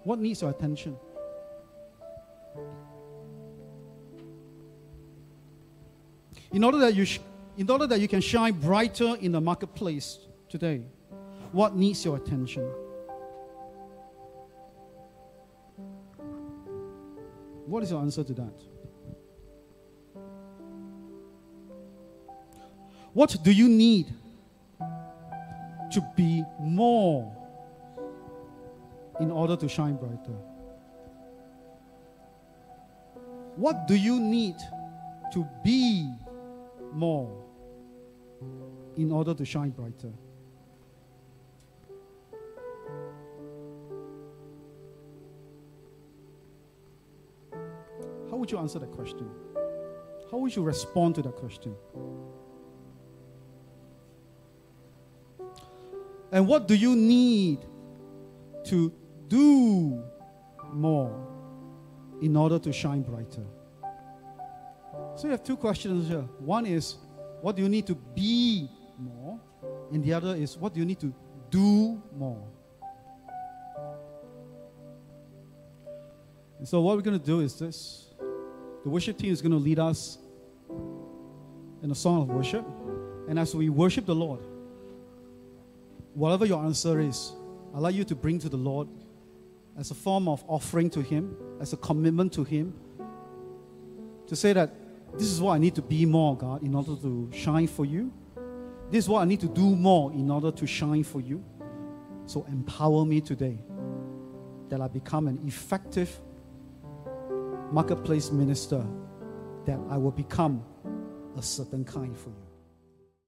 Speaker 2: what needs your attention? In order that you, sh- in order that you can shine brighter in the marketplace today, what needs your attention? What is your answer to that? What do you need to be more in order to shine brighter? What do you need to be more in order to shine brighter. How would you answer that question? How would you respond to that question? And what do you need to do more in order to shine brighter? So you have two questions here. One is, what do you need to be? And the other is, what do you need to do more? And so what we're going to do is this. The worship team is going to lead us in a song of worship. And as we worship the Lord, whatever your answer is, I'd like you to bring to the Lord as a form of offering to Him, as a commitment to Him, to say that this is what I need to be more, God, in order to shine for you. This is what I need to do more in order to shine for you. So empower me today that I become an effective marketplace minister, that I will become a certain kind for you.